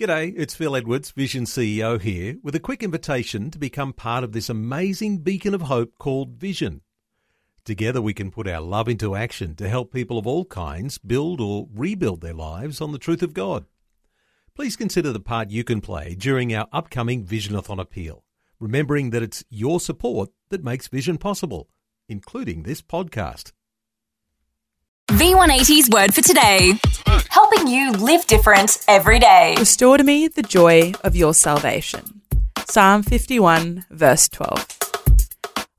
G'day, it's Phil Edwards, Vision CEO here, with a quick invitation to become part of this amazing beacon of hope called Vision. Together we can put our love into action to help people of all kinds build or rebuild their lives on the truth of God. Please consider the part you can play during our upcoming Visionathon appeal, remembering that it's your support that makes Vision possible, including this podcast. V180's word for today. Helping you live different every day. Restore to me the joy of your salvation. Psalm 51, verse 12.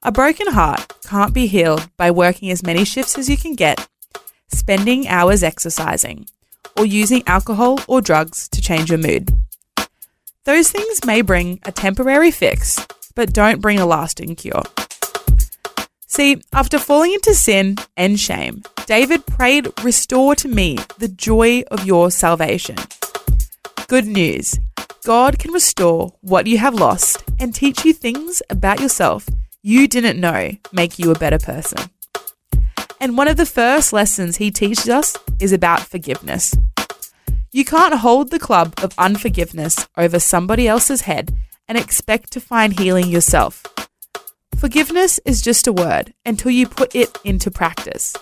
A broken heart can't be healed by working as many shifts as you can get, spending hours exercising, or using alcohol or drugs to change your mood. Those things may bring a temporary fix, but don't bring a lasting cure. See, after falling into sin and shame, David prayed, Restore to me the joy of your salvation. Good news God can restore what you have lost and teach you things about yourself you didn't know make you a better person. And one of the first lessons he teaches us is about forgiveness. You can't hold the club of unforgiveness over somebody else's head and expect to find healing yourself. Forgiveness is just a word until you put it into practice.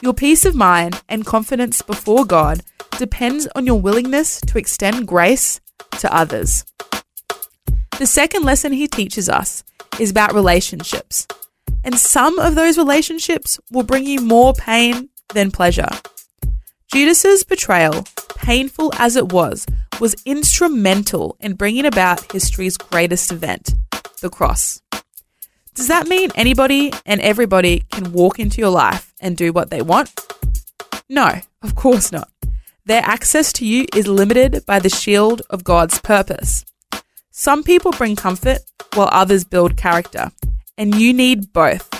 Your peace of mind and confidence before God depends on your willingness to extend grace to others. The second lesson he teaches us is about relationships. And some of those relationships will bring you more pain than pleasure. Judas's betrayal, painful as it was, was instrumental in bringing about history's greatest event, the cross. Does that mean anybody and everybody can walk into your life and do what they want? No, of course not. Their access to you is limited by the shield of God's purpose. Some people bring comfort while others build character, and you need both.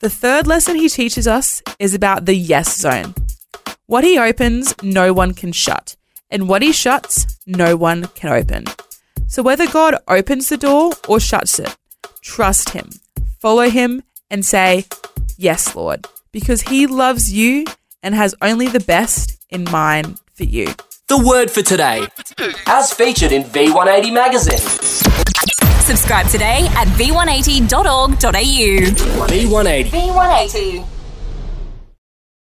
The third lesson he teaches us is about the yes zone. What he opens, no one can shut, and what he shuts, no one can open. So whether God opens the door or shuts it, trust him, follow him, and say, Yes, Lord, because he loves you and has only the best in mind for you. The word for today, as featured in V180 magazine. Subscribe today at v180.org.au. V180. V180.